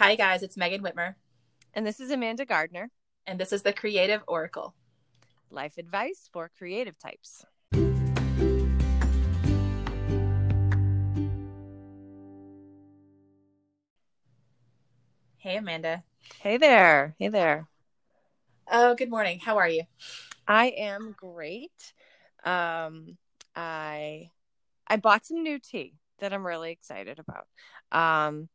Hi, guys, it's Megan Whitmer, And this is Amanda Gardner, and this is the Creative Oracle. life advice for creative types. Hey, Amanda. Hey there. Hey there. Oh, good morning. How are you? I am great. Um I I bought some new tea that I'm really excited about. Um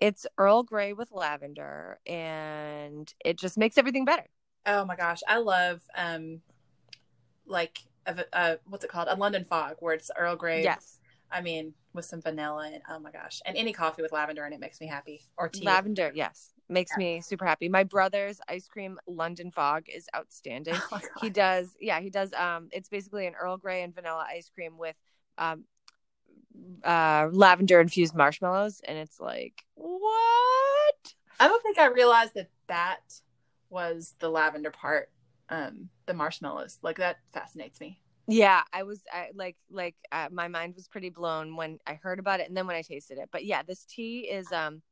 it's Earl Grey with lavender and it just makes everything better. Oh my gosh, I love um, like a, uh, what's it called? A London Fog, where it's Earl Grey. Yes. I mean, with some vanilla and oh my gosh, and any coffee with lavender in it makes me happy. Or tea. Lavender, yes. Makes me super happy. My brother's ice cream London Fog is outstanding. Oh he does yeah he does um it's basically an earl grey and vanilla ice cream with um uh lavender infused marshmallows and it's like what I don't think I realized that that was the lavender part. Um, the marshmallows, like that fascinates me. yeah i was I, like like uh, my mind was pretty blown when i heard about it and then when i tasted it but yeah this tea is um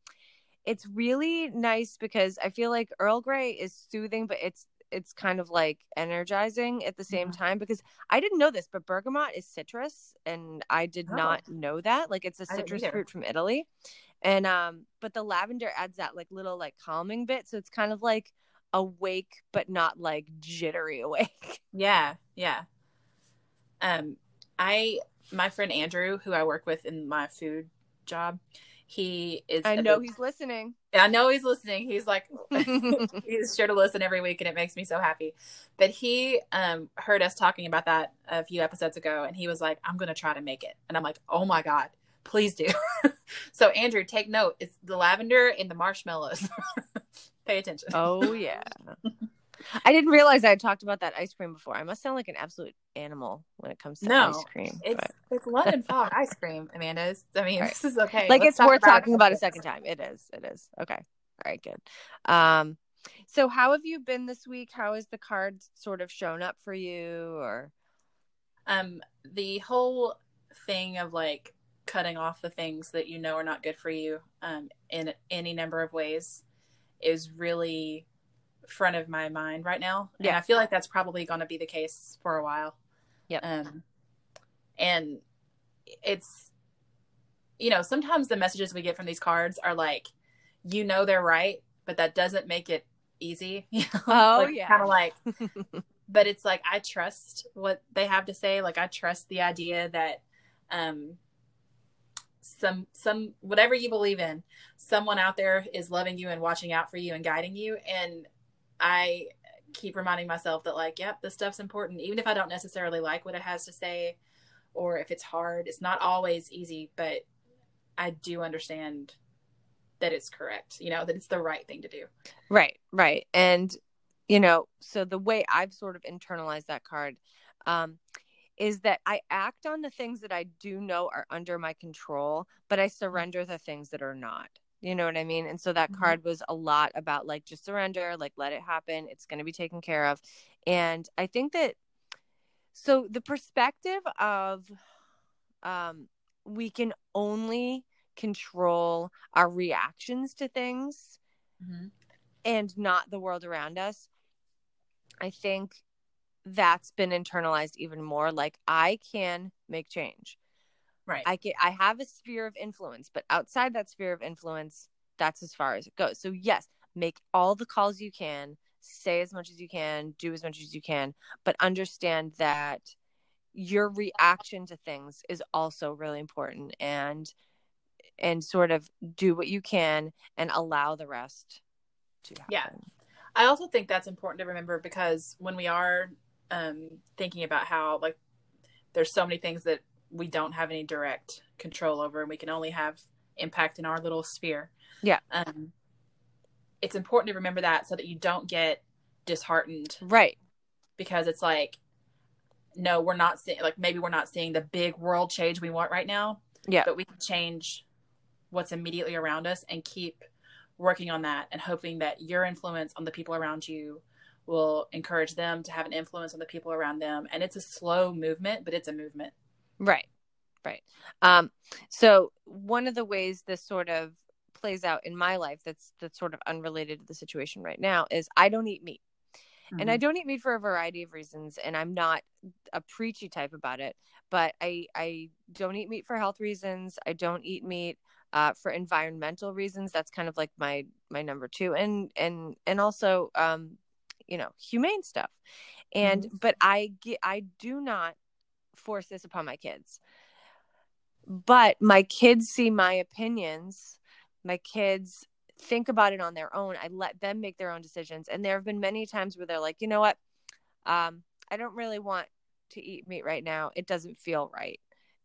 it's really nice because i feel like earl grey is soothing but it's it's kind of like energizing at the same Mhm. time because i didn't know this but bergamot is citrus and i did Oh. not know that like it's a citrus fruit from italy and um but the lavender adds that like little like calming bit so it's kind of like awake but not like jittery awake Yeah, yeah. Um, I my friend Andrew, who I work with in my food job, he is. I know big- he's listening I know he's listening. He's like, he's sure to listen every week, and it makes me so happy. But he um heard us talking about that a few episodes ago, and he was like, "I'm going to try to make it," and I'm like, "Oh my god." Please do. so, Andrew, take note. It's the lavender and the marshmallows. Pay attention. Oh yeah. I didn't realize I had talked about that ice cream before. I must sound like an absolute animal when it comes to No, ice cream. It's but- it's London fog ice cream, Amanda. It's- I mean, Right. this is okay. like Let's it's talk worth talking about a second time. It is. It is. Okay. All right, good. Um so how have you been this week? How has the cards sort of shown up for you or um the whole thing of like cutting off the things that you know are not good for you um in any number of ways is really front of my mind right now and Yeah. i feel like that's probably going to be the case for a while Yeah. um and it's you know sometimes the messages we get from these cards are like you know they're right but that doesn't make it easy you know? Oh, Like, yeah. kind of like but it's like I trust what they have to say. Like I trust the idea that um some some whatever you believe in, someone out there is loving you and watching out for you and guiding you. And I keep reminding myself that like, yep, this stuff's important. Even if I don't necessarily like what it has to say or if it's hard, it's not always easy, but I do understand that it's correct, you know, that it's the right thing to do. Right, right. And you know, so the way I've sort of internalized that card um is that I act on the things that I do know are under my control, but I surrender the things that are not. You know what I mean? And so that Mhm. card was a lot about like just surrender, like let it happen. It's going to be taken care of. And I think that so the perspective of um we can only control our reactions to things and not the world around us i think that's been internalized even more like i can make change Right. i can i have a sphere of influence but outside that sphere of influence that's as far as it goes so yes make all the calls you can say as much as you can do as much as you can but understand that your reaction to things is also really important and and sort of do what you can and allow the rest to happen. Yeah. I also think that's important to remember because when we are um, thinking about how like there's so many things that we don't have any direct control over and we can only have impact in our little sphere. Yeah. Um, it's important to remember that so that you don't get disheartened Right. because it's like, no, we're not seeing like maybe we're not seeing the big world change we want right now. Yeah. But we can change what's immediately around us and keep working on that and hoping that your influence on the people around you will encourage them to have an influence on the people around them. And it's a slow movement, but it's a movement. Right. Right. Um, so one of the ways this sort of plays out in my life that's that's sort of unrelated to the situation right now is I don't eat meat. Mm-hmm. And I mm-hmm. don't eat meat for a variety of reasons and I'm not a preachy type about it, but I I don't eat meat for health reasons. I don't eat meat uh, for environmental reasons. That's kind of like my my number 2 and and and also um you know, humane stuff. And mm-hmm. but I get I do not force this upon my kids. But my kids see my opinions. My kids think about it on their own. I let them make their own decisions. And there have been many times where they're like you know what? Um, i don't really want to eat meat right now. It doesn't feel right.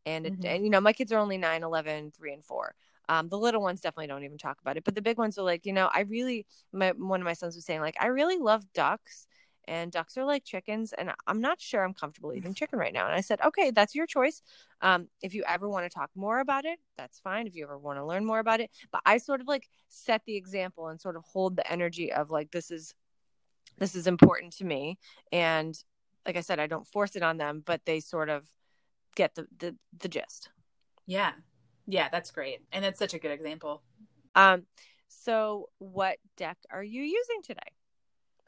And, mm-hmm. and you know my kids are only 9 11 3 and 4 um, the little ones definitely don't even talk about it but the big ones are like you know i really my one of my sons was saying like i really love ducks and ducks are like chickens and i'm not sure i'm comfortable eating chicken right now and i said okay that's your choice. Um, if you ever want to talk more about it that's fine if you ever want to learn more about it but i sort of like set the example and sort of hold the energy of like this is this is important to me and like i said i don't force it on them but they sort of get the the, the gist. Yeah. Yeah that's great and that's such a good example. Um so what deck are you using today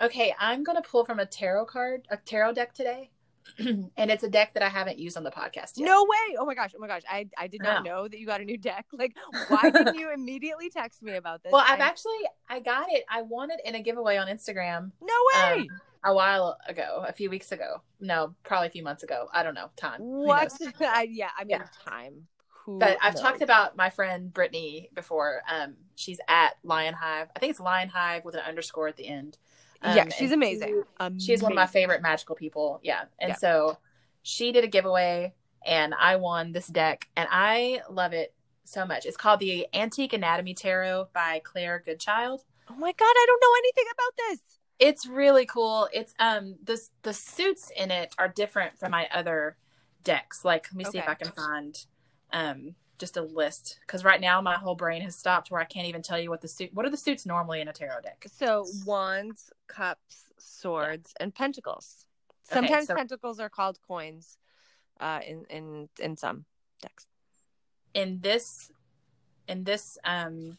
Okay, I'm going to pull from a tarot card, a tarot deck today. and it's a deck that I haven't used on the podcast yet. No way. Oh my gosh. Oh my gosh. I, I did not know that you got a new deck. Like, why didn't you immediately text me about this? Well, I've I... actually, I got it. I won it in a giveaway on Instagram. No way. Um, a while ago, a few weeks ago. No, probably a few months ago. I don't know. Time. What? I, yeah, I mean, yeah. time. Who but I've talked about my friend Brittany before. Um, she's at Lion Hive. I think it's Lion Hive with an underscore at the end. Um, yeah, she's amazing. She. She's one of my favorite magical people. Yeah. And yeah. so she did a giveaway and I won this deck and I love it so much. It's called the Antique Anatomy Tarot by Claire Goodchild. Oh my god, I don't know anything about this. It's really cool. It's um the the suits in it are different from my other decks. Like let me see if I can find um just a list because right now my whole brain has stopped where I can't even tell you what the suit. What are the suits normally in a tarot deck? So wands, cups, swords, yeah. and pentacles. Sometimes okay, so pentacles are called coins, uh, in in in some decks. In this, in this um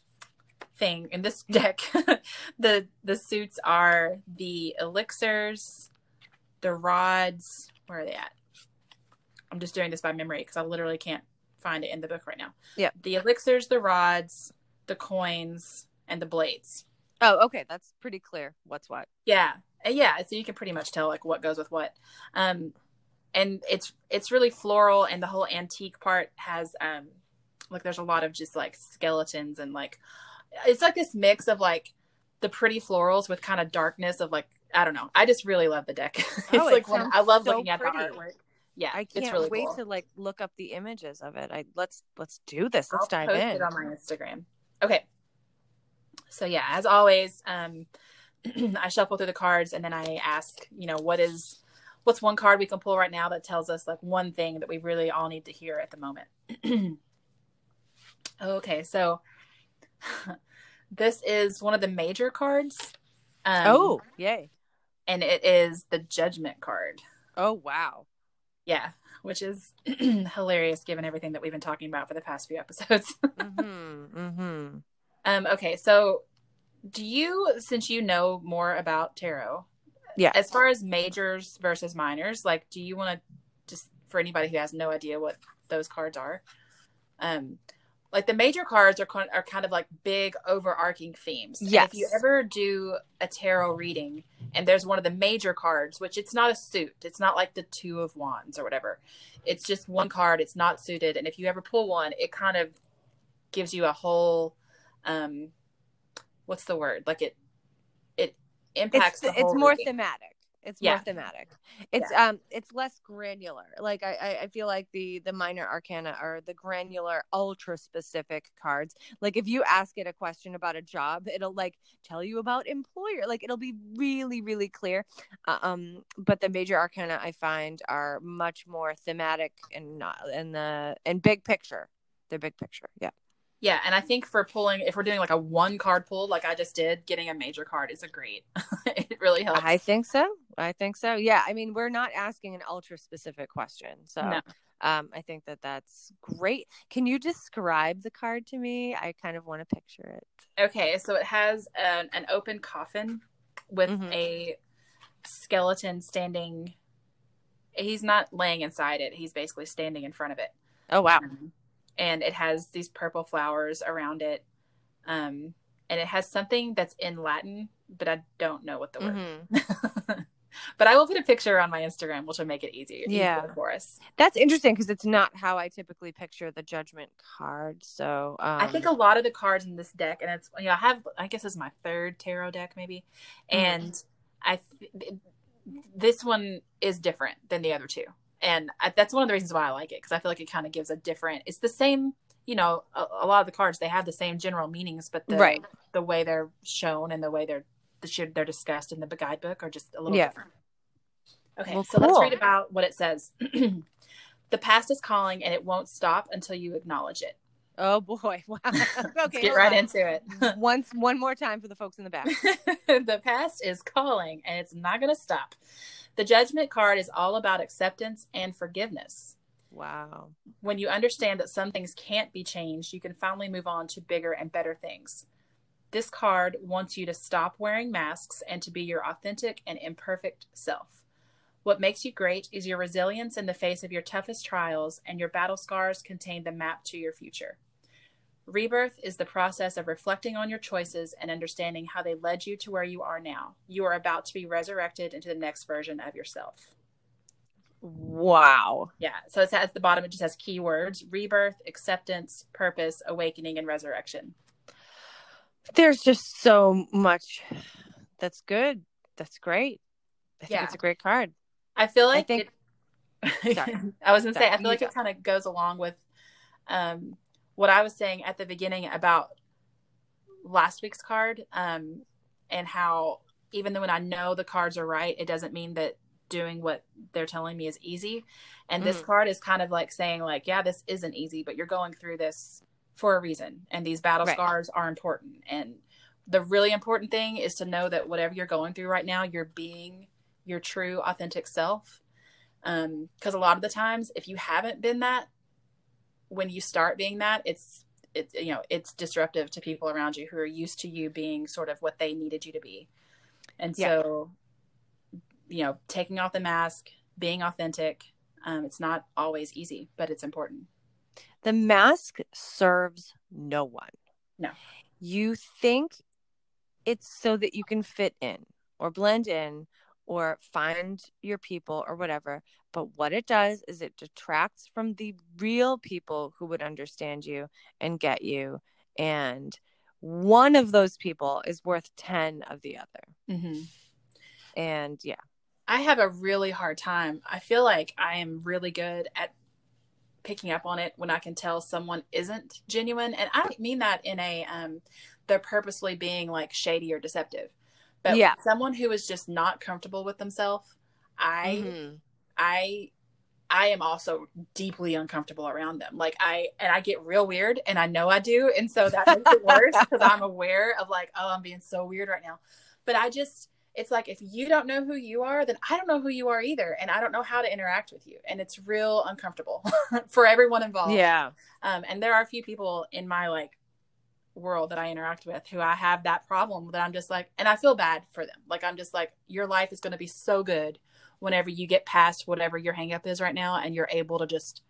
thing in this deck, the the suits are the elixirs, the rods. Where are they at? I'm just doing this by memory because I literally can't find it in the book right now. Yeah. The elixirs, the rods, the coins, and the blades. Oh, okay. That's pretty clear what's what. Yeah. Uh, yeah. So you can pretty much tell like what goes with what. Um, and it's it's really floral and the whole antique part has um like there's a lot of just like skeletons and like it's like this mix of like the pretty florals with kind of darkness of like I don't know. I just really love the deck. it's oh, like one, I love so looking pretty. at the artwork yeah, I can't really wait cool. to like look up the images of it. I let's let's do this. Let's I'll dive post in. it on my Instagram. Okay. So yeah, as always, um, I shuffle through the cards and then I ask, you know, what is what's one card we can pull right now that tells us like one thing that we really all need to hear at the moment. okay, so this is one of the major cards. Um, oh, yay! And it is the Judgment card. Oh wow! Yeah, which is hilarious given everything that we've been talking about for the past few episodes. mm-hmm, mm-hmm. Um, okay, so do you, since you know more about tarot, yeah, as far as majors versus minors, like, do you want to just for anybody who has no idea what those cards are, um, like the major cards are are kind of like big overarching themes. Yes. And if you ever do a tarot reading and there's one of the major cards, which it's not a suit, it's not like the two of wands or whatever. It's just one card. It's not suited, and if you ever pull one, it kind of gives you a whole, um, what's the word? Like it, it impacts. It's, it's more thematic. It's yeah. more thematic. It's yeah. um it's less granular. Like I I feel like the the minor arcana are the granular ultra specific cards. Like if you ask it a question about a job, it'll like tell you about employer. Like it'll be really really clear. Uh, um but the major arcana I find are much more thematic and not in the and big picture. They're big picture. Yeah. Yeah, and I think for pulling, if we're doing like a one card pull, like I just did, getting a major card is a great. it really helps. I think so. I think so. Yeah. I mean, we're not asking an ultra specific question. So, no. um, I think that that's great. Can you describe the card to me? I kind of want to picture it. Okay, so it has an, an open coffin with Mhm. a skeleton standing. He's not laying inside it. He's basically standing in front of it. Oh wow. Um, and it has these purple flowers around it. Um, and it has something that's in Latin, but I don't know what the word. Mhm. but I will put a picture on my Instagram, which will make it easier, Yeah. for us. That's interesting because it's not how I typically picture the judgment card. So um, I think a lot of the cards in this deck, and it's you know I have I guess is my third tarot deck maybe, Mhm. and I th- this one is different than the other two, and I, that's one of the reasons why I like it because I feel like it kind of gives a different. It's the same, you know, a, a lot of the cards they have the same general meanings, but the Right. the way they're shown and the way they're they're discussed in the guidebook are just a little Yeah. different. Okay, Well, so let's read about what it says. the past is calling, and it won't stop until you acknowledge it. oh boy, wow. okay, Let's get right on. into it. Once, one more time for the folks in the back. the past is calling and it's not going to stop. The judgment card is all about acceptance and forgiveness. Wow. When you understand that some things can't be changed, you can finally move on to bigger and better things. This card wants you to stop wearing masks and to be your authentic and imperfect self. What makes you great is your resilience in the face of your toughest trials, and your battle scars contain the map to your future. Rebirth is the process of reflecting on your choices and understanding how they led you to where you are now. You are about to be resurrected into the next version of yourself. Wow. Yeah. So it's at the bottom, it just has keywords rebirth, acceptance, purpose, awakening, and resurrection. There's just so much that's good. That's great. I think it's a great card. I feel like I think- it, Sorry. I was going to say, I feel like it kind of goes along with um, what I was saying at the beginning about last week's card um, and how even though when I know the cards are right, it doesn't mean that doing what they're telling me is easy. And this Mhm. card is kind of like saying, like, yeah, this isn't easy, but you're going through this for a reason. And these battle Right. scars are important. And the really important thing is to know that whatever you're going through right now, you're being your true, authentic self. Because a lot of the times, if you haven't been that, when you start being that, it's it's you know it's disruptive to people around you who are used to you being sort of what they needed you to be. And Yeah. so, you know, taking off the mask, being authentic, um, it's not always easy, but it's important. The mask serves no one. No. You think it's so that you can fit in or blend in or find your people or whatever. But what it does is it detracts from the real people who would understand you and get you. And one of those people is worth 10 of the other. Mm-hmm. And yeah. I have a really hard time. I feel like I am really good at picking up on it when I can tell someone isn't genuine. And I don't mean that in a um they're purposely being like shady or deceptive. But Yeah. someone who is just not comfortable with themselves, I Mhm. I I am also deeply uncomfortable around them. Like I and I get real weird and I know I do. And so that makes it worse because I'm aware of like, oh, I'm being so weird right now. But I just it's like if you don't know who you are, then I don't know who you are either. And I don't know how to interact with you. And it's real uncomfortable for everyone involved. Yeah. Um, and there are a few people in my like world that I interact with who I have that problem that I'm just like, and I feel bad for them. Like I'm just like, your life is going to be so good whenever you get past whatever your hangup is right now and you're able to just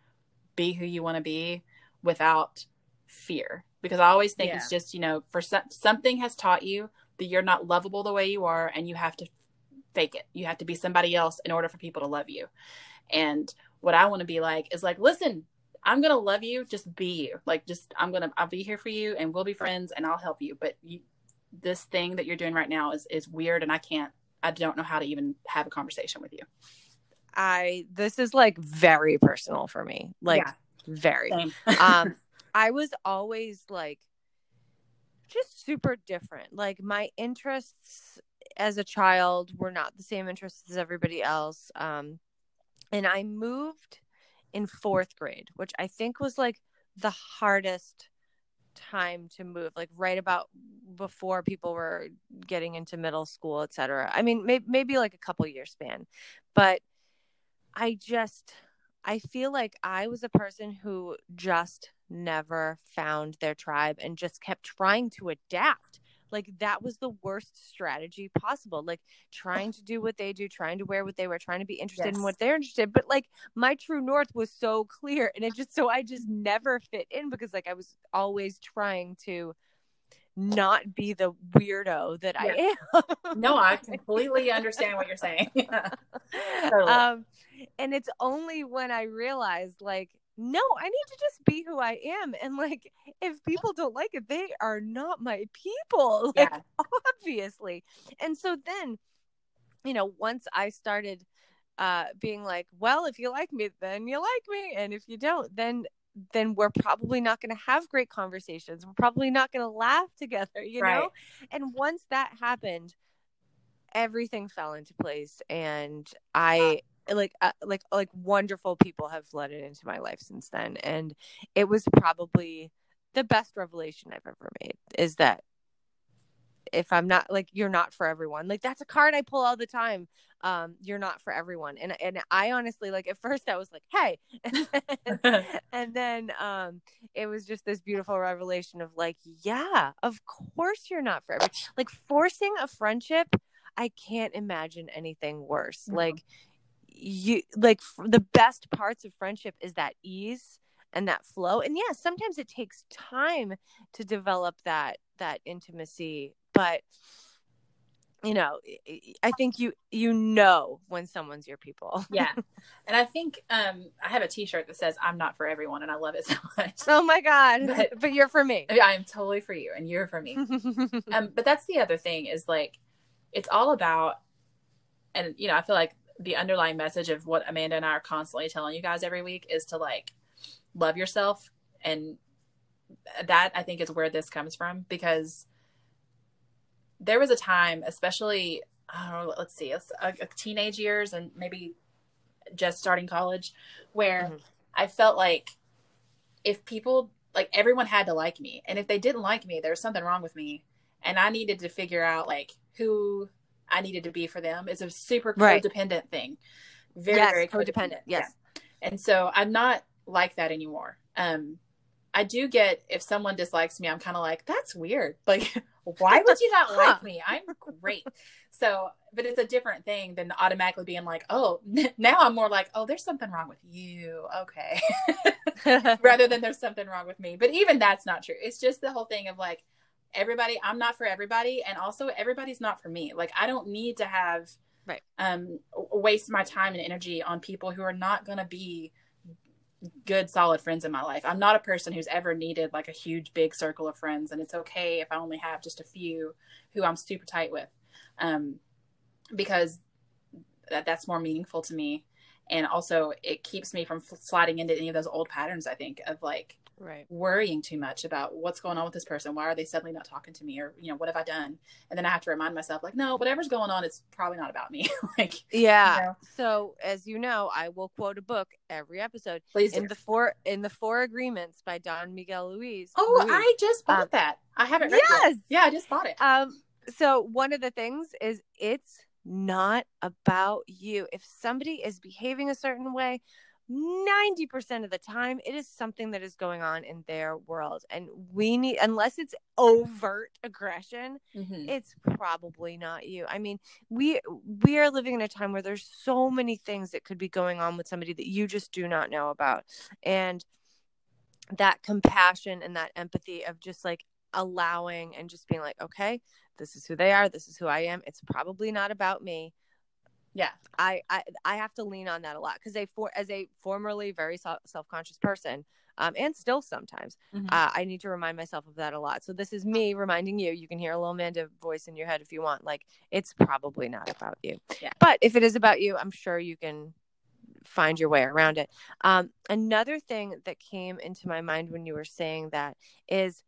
be who you want to be without fear. Because I always think Yeah. it's just, you know, for some, something has taught you that you're not lovable the way you are and you have to fake it. You have to be somebody else in order for people to love you. And what I want to be like is like, listen, I'm gonna love you. Just be you. Like, just I'm gonna I'll be here for you, and we'll be friends, and I'll help you. But you, this thing that you're doing right now is is weird, and I can't. I don't know how to even have a conversation with you. I this is like very personal for me. Like Yeah. very. Um i was always like just super different like my interests as a child were not the same interests as everybody else um and i moved in fourth grade which i think was like the hardest time to move like right about before people were getting into middle school etc i mean may- maybe like a couple year span but i just I feel like I was a person who just never found their tribe and just kept trying to adapt. Like that was the worst strategy possible. Like trying to do what they do, trying to wear what they wear, trying to be interested Yes. in what they're interested. in. But like my true north was so clear, and it just so I just never fit in because like I was always trying to not be the weirdo that I am. No, I completely understand what you're saying. Totally. um, and it's only when I realized, like, no, I need to just be who I am. And like, if people don't like it, they are not my people. Like, yeah. obviously. And so then, you know, once I started uh being like, well, if you like me, then you like me. And if you don't, then then we're probably not going to have great conversations. We're probably not going to laugh together, you Right. know? And once that happened, everything fell into place and I like uh, like like wonderful people have flooded into my life since then and it was probably the best revelation I've ever made is that if I'm not like you're not for everyone. Like that's a card I pull all the time. Um you're not for everyone. And and I honestly like at first I was like, "Hey." and, then, and then um it was just this beautiful revelation of like, "Yeah, of course you're not for everyone." Like forcing a friendship, I can't imagine anything worse. No. Like you like the best parts of friendship is that ease and that flow and yeah sometimes it takes time to develop that that intimacy but you know I- think you you know when someone's your people yeah. And I think um I have a t-shirt that says I'm not for everyone and I love it so much. oh my god but, But- you're for me I am totally for you and you're for me. um but that's the other thing is like it's all about and you know i feel like the underlying message of what amanda and i are constantly telling you guys every week is to like love yourself. And that i think is where this comes from because there was a time especially i don't know let's see it's uh, teenage years and maybe just starting college where Mhm. i felt like if people like everyone had to like me. And if they didn't like me there was something wrong with me. And i needed to figure out like who i needed to be for them. It's a super Right. codependent thing. Very yes very codependent yes. yeah. and so i'm not like that anymore. Um i do get if someone dislikes me i'm kind of like that's weird. Like why would you not like me? I'm great. So but it's a different thing than automatically being like oh now i'm more like oh there's something wrong with you. Okay. Rather than there's something wrong with me. But even that's not true. It's just the whole thing of like everybody, I'm not for everybody, and also everybody's not for me. Like I don't need to have Right. um waste my time and energy on people who are not going to be good solid friends in my life. I'm not a person who's ever needed like a huge big circle of friends and it's okay if I only have just a few who I'm super tight with. Um because that that's more meaningful to me and also it keeps me from sliding into any of those old patterns i think of like right. worrying too much about what's going on with this person. Why are they suddenly not talking to me? Or you know what have i done? And then i have to remind myself like no whatever's going on it's probably not about me. Like yeah. You know? so as you know i will quote a book every episode. Please do. in the four in the four agreements by don miguel ruiz. Oh Ruiz. i just bought Um, that. I haven't read it yes! Yeah i just bought it. Um, so one of the things is it's not about you. If somebody is behaving a certain way, 90% of the time it is something that is going on in their world. And we need unless it's overt aggression, Mhm. it's probably not you. I mean, we we are living in a time where there's so many things that could be going on with somebody that you just do not know about. And that compassion and that empathy of just like allowing and just being like, okay, this is who they are, this is who I am. It's probably not about me. yeah I I, I have to lean on that a lot because a for as a formerly very self conscious person, um, and still sometimes, Mhm. uh, I need to remind myself of that a lot. So this is me reminding you. You can hear a little Amanda voice in your head if you want. Like it's probably not about you, Yeah. but if it is about you, I'm sure you can find your way around it. Um, another thing that came into my mind when you were saying that is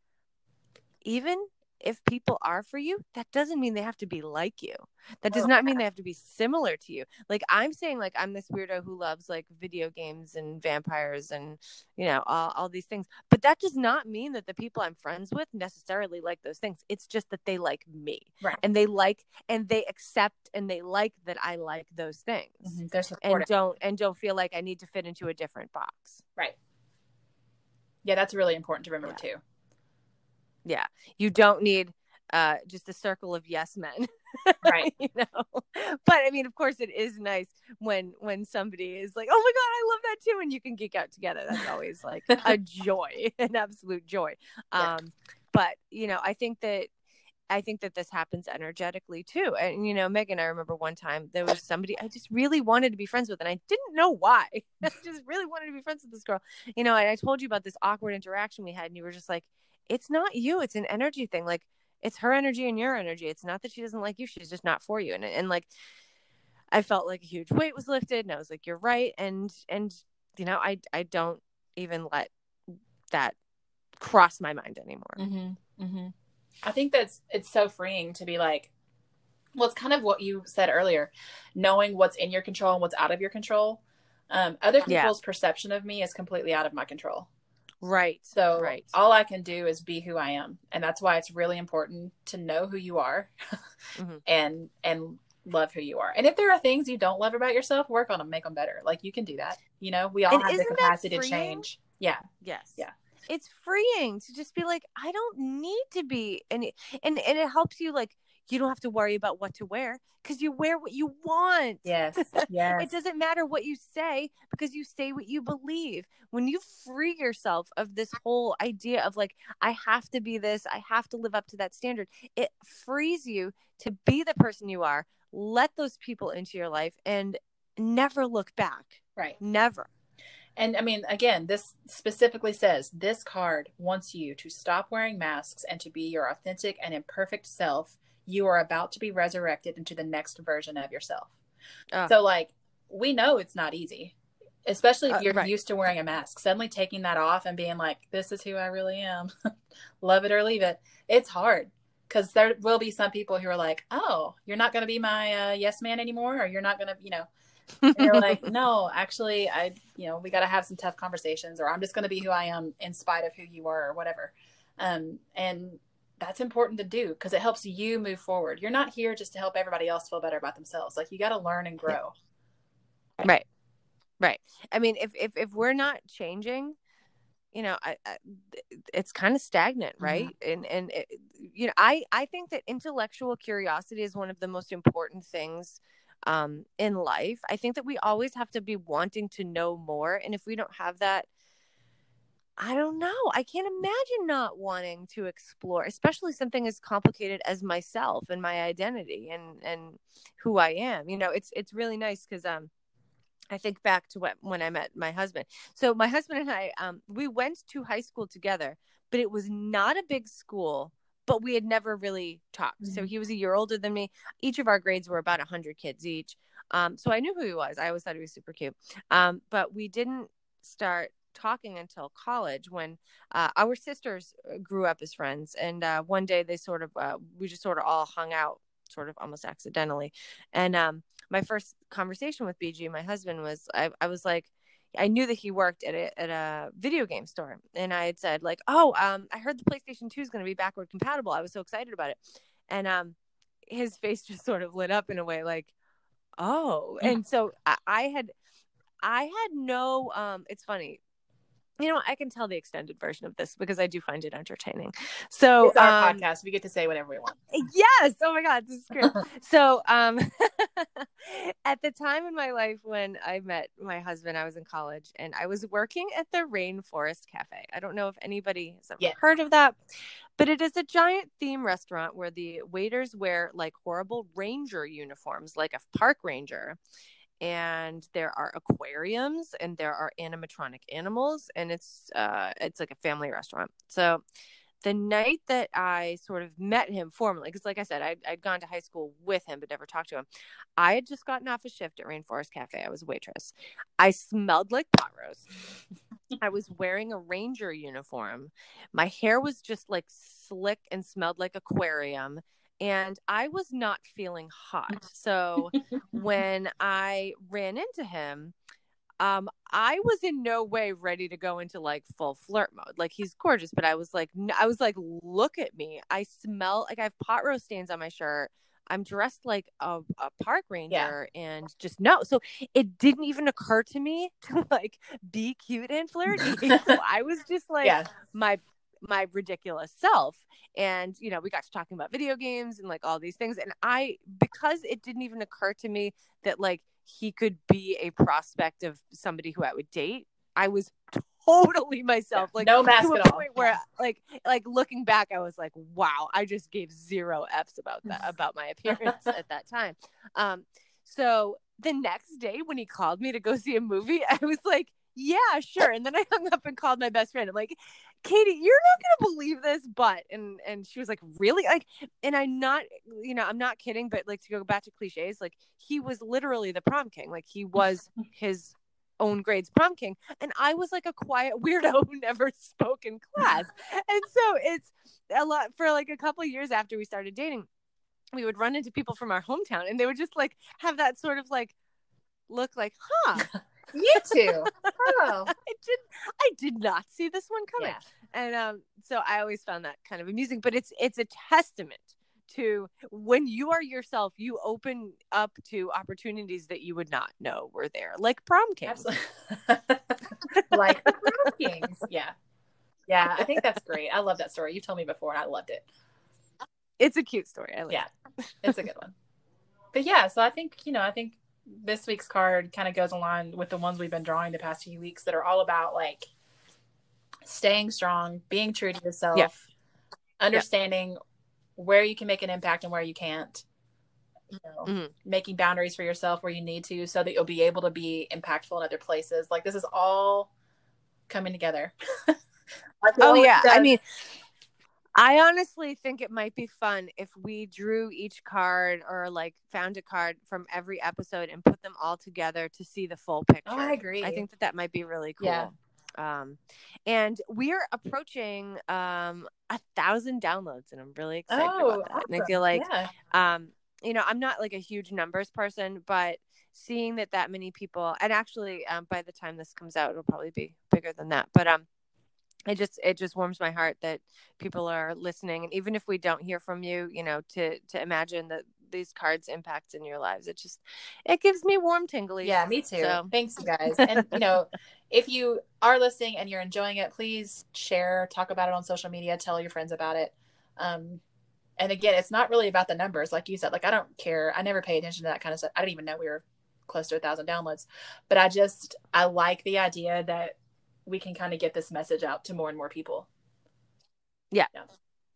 even if people are for you, that doesn't mean they have to be like you. That does not mean they have to be similar to you. Like I'm saying, like I'm this weirdo who loves like video games and vampires and you know all, all these things. But that does not mean that the people I'm friends with necessarily like those things. It's just that they like me Right. and they like and they accept and they like that I like those things Mhm. They're supportive. and don't and don't feel like I need to fit into a different box. Right. Yeah, that's really important to remember too. Yeah. You don't need uh just a circle of yes men. Right. you know. But I mean, of course it is nice when when somebody is like, "Oh my god, I love that too," and you can geek out together. That's always like a joy, an absolute joy. Yeah. Um but, you know, I think that I think that this happens energetically too. And you know, Megan, I remember one time there was somebody I just really wanted to be friends with, and I didn't know why. I just really wanted to be friends with this girl. You know, and I told you about this awkward interaction we had, and you were just like, "It's not you. It's an energy thing. Like, it's her energy and your energy. It's not that she doesn't like you. She's just not for you." And and like, I felt like a huge weight was lifted, and I was like, "You're right." And and you know, I I don't even let that cross my mind anymore. Mm-hmm. Mm-hmm. I think that's it's so freeing to be like, well, it's kind of what you said earlier, knowing what's in your control and what's out of your control. Um, other Yeah. people's perception of me is completely out of my control. Right. So right. all I can do is be who I am, and that's why it's really important to know who you are, Mhm. and and love who you are. And if there are things you don't love about yourself, work on them, make them better. Like you can do that. You know, we all And have the capacity to change. Yeah, Yes. Yeah. It's freeing to just be like, I don't need to be and and and it helps you like you don't have to worry about what to wear because you wear what you want. yes, yes. It doesn't matter what you say because you say what you believe. When you free yourself of this whole idea of like, I have to be this, I have to live up to that standard, it frees you to be the person you are, let those people into your life, and never look back. right. Never. And I mean, again, this specifically says this card wants you to stop wearing masks and to be your authentic and imperfect self. You are about to be resurrected into the next version of yourself. Ah. So, like, we know it's not easy, especially if Uh, you're right. used to wearing a mask. Suddenly taking that off and being like, this is who I really am, love it or leave it. It's hard because there will be some people who are like, oh, you're not going to be my uh, yes man anymore, or you're not going to, you know, and you're like, no, actually, I, you know, we got to have some tough conversations, or I'm just going to be who I am in spite of who you are, or whatever. Um, and that's important to do because it helps you move forward. You're not here just to help everybody else feel better about themselves. Like you got to learn and grow. right. Right. I mean if if, if we're not changing you know I, I, it's kind of stagnant right? And and it, you know i i think that intellectual curiosity is one of the most important things um in life. I think that we always have to be wanting to know more. And if we don't have that I don't know. I can't imagine not wanting to explore, especially something as complicated as myself and my identity and and who I am. You know, it's it's really nice because um I think back to what when I met my husband. So my husband and I um we went to high school together, but it was not a big school, but we had never really talked. So Mhm. he was a year older than me. Each of our grades were about 100 kids each. Um so I knew who he was. I always thought he was super cute. Um but we didn't start talking until college when uh, our sisters uh, grew up as friends. And uh, one day they sort of uh, we just sort of all hung out sort of almost accidentally. And um, my first conversation with bg my husband was I, I was like i knew that he worked at a, at a video game store. And i had said like oh um, i heard the playstation 2 is going to be backward compatible. I was so excited about it. And um, his face just sort of lit up in a way like oh. Yeah. and so I, I had i had no um it's funny you know, I can tell the extended version of this because I do find it entertaining. So, It's our um, podcast. We get to say whatever we want. yes. Oh my God, this is great. so, um, at the time in my life when I met my husband, I was in college and I was working at the Rainforest Cafe. I don't know if anybody has ever Yes. heard of that, but it is a giant theme restaurant where the waiters wear like horrible ranger uniforms, like a park ranger. And there are aquariums and there are animatronic animals, and it's uh, it's like a family restaurant. So the night that I sort of met him formally, because like I said, I'd, I'd gone to high school with him, but never talked to him. I had just gotten off a shift at Rainforest Cafe. I was a waitress. I smelled like pot roast. I was wearing a ranger uniform. My hair was just like slick and smelled like aquarium. And I was not feeling hot. So when I ran into him, um i was in no way ready to go into like full flirt mode like he's gorgeous but i was like i was like look at me i smell like i have pot roast stains on my shirt i'm dressed like a, a park ranger yeah. and just no so it didn't even occur to me to like be cute and flirty so i was just like yeah. my my ridiculous self and you know we got to talking about video games and like all these things and i because it didn't even occur to me that like he could be a prospect of somebody who I would date. I was totally myself. Like no mask at all. Where like like looking back, I was like, wow, I just gave zero f's about that about my appearance at that time. Um, so the next day when he called me to go see a movie, I was like, yeah, sure. And then I hung up and called my best friend. I'm like, Katie, you're not gonna believe this, but and and she was like, really? Like, and I'm not, you know, I'm not kidding, but like to go back to cliches, like he was literally the prom king. Like he was his own grades prom king and i was like a quiet weirdo who never spoke in class and so it's a lot for like a couple years after we started dating we would run into people from our hometown and they would just like have that sort of like look like huh Me too. Oh. I did I did not see this one coming. Yeah. And um so I always found that kind of amusing, but it's it's a testament to when you are yourself, you open up to opportunities that you would not know were there, like prom kings. like prom kings. Yeah. Yeah, I think that's great. I love that story. You told me before and I loved it. It's a cute story. I like yeah, it. it's a good one. But yeah, so I think, you know, I think this week's card kind of goes along with the ones we've been drawing the past few weeks that are all about like staying strong, being true to yourself, yeah. understanding yeah. where you can make an impact and where you can't. You know, mm-hmm. making boundaries for yourself where you need to so that you'll be able to be impactful in other places. Like this is all coming together. like oh yeah. Does. I mean I honestly think it might be fun if we drew each card or like found a card from every episode and put them all together to see the full picture. Oh, I agree. I think that that might be really cool. Yeah. Um, and we're approaching um a thousand downloads, and I'm really excited oh, about that. Awesome. And I feel like, yeah. um, you know, I'm not like a huge numbers person, but seeing that that many people, and actually, um, by the time this comes out, it'll probably be bigger than that. But um, it just it just warms my heart that people are listening and even if we don't hear from you you know to to imagine that these cards impact in your lives it just it gives me warm tingly. Yeah me too. So. thanks you guys. And you know if you are listening and you're enjoying it please share talk about it on social media tell your friends about it. Um and again it's not really about the numbers like you said like i don't care i never pay attention to that kind of stuff i didn't even know we were close to a thousand downloads but i just i like the idea that we can kind of get this message out to more and more people. Yeah. yeah.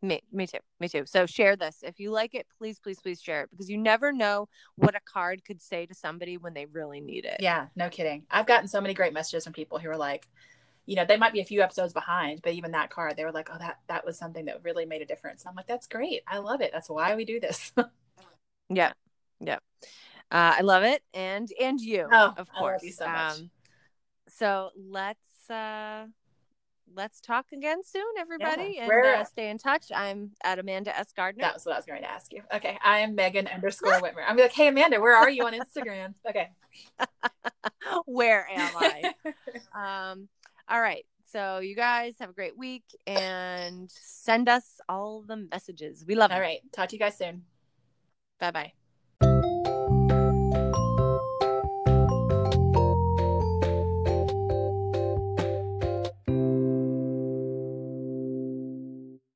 Me, me too. Me too. So share this. If you like it, please, please, please share it because you never know what a card could say to somebody when they really need it. Yeah, no kidding. I've gotten so many great messages from people who are like, you know, they might be a few episodes behind, but even that card, they were like, oh, that that was something that really made a difference. And I'm like, that's great. I love it. That's why we do this. yeah, yeah. Uh, I love it, and and you, oh, of course. you so much. Um, so let's uh let's talk again soon, everybody, yeah. and uh, stay in touch. I'm at Amanda S. Gardner. That was what I was going to ask you. Okay, I am Megan underscore Whitmer. I'm like, hey Amanda, where are you on Instagram? Okay, where am I? um, all right. So you guys have a great week and send us all the messages. We love it. All right. Talk to you guys soon. Bye bye.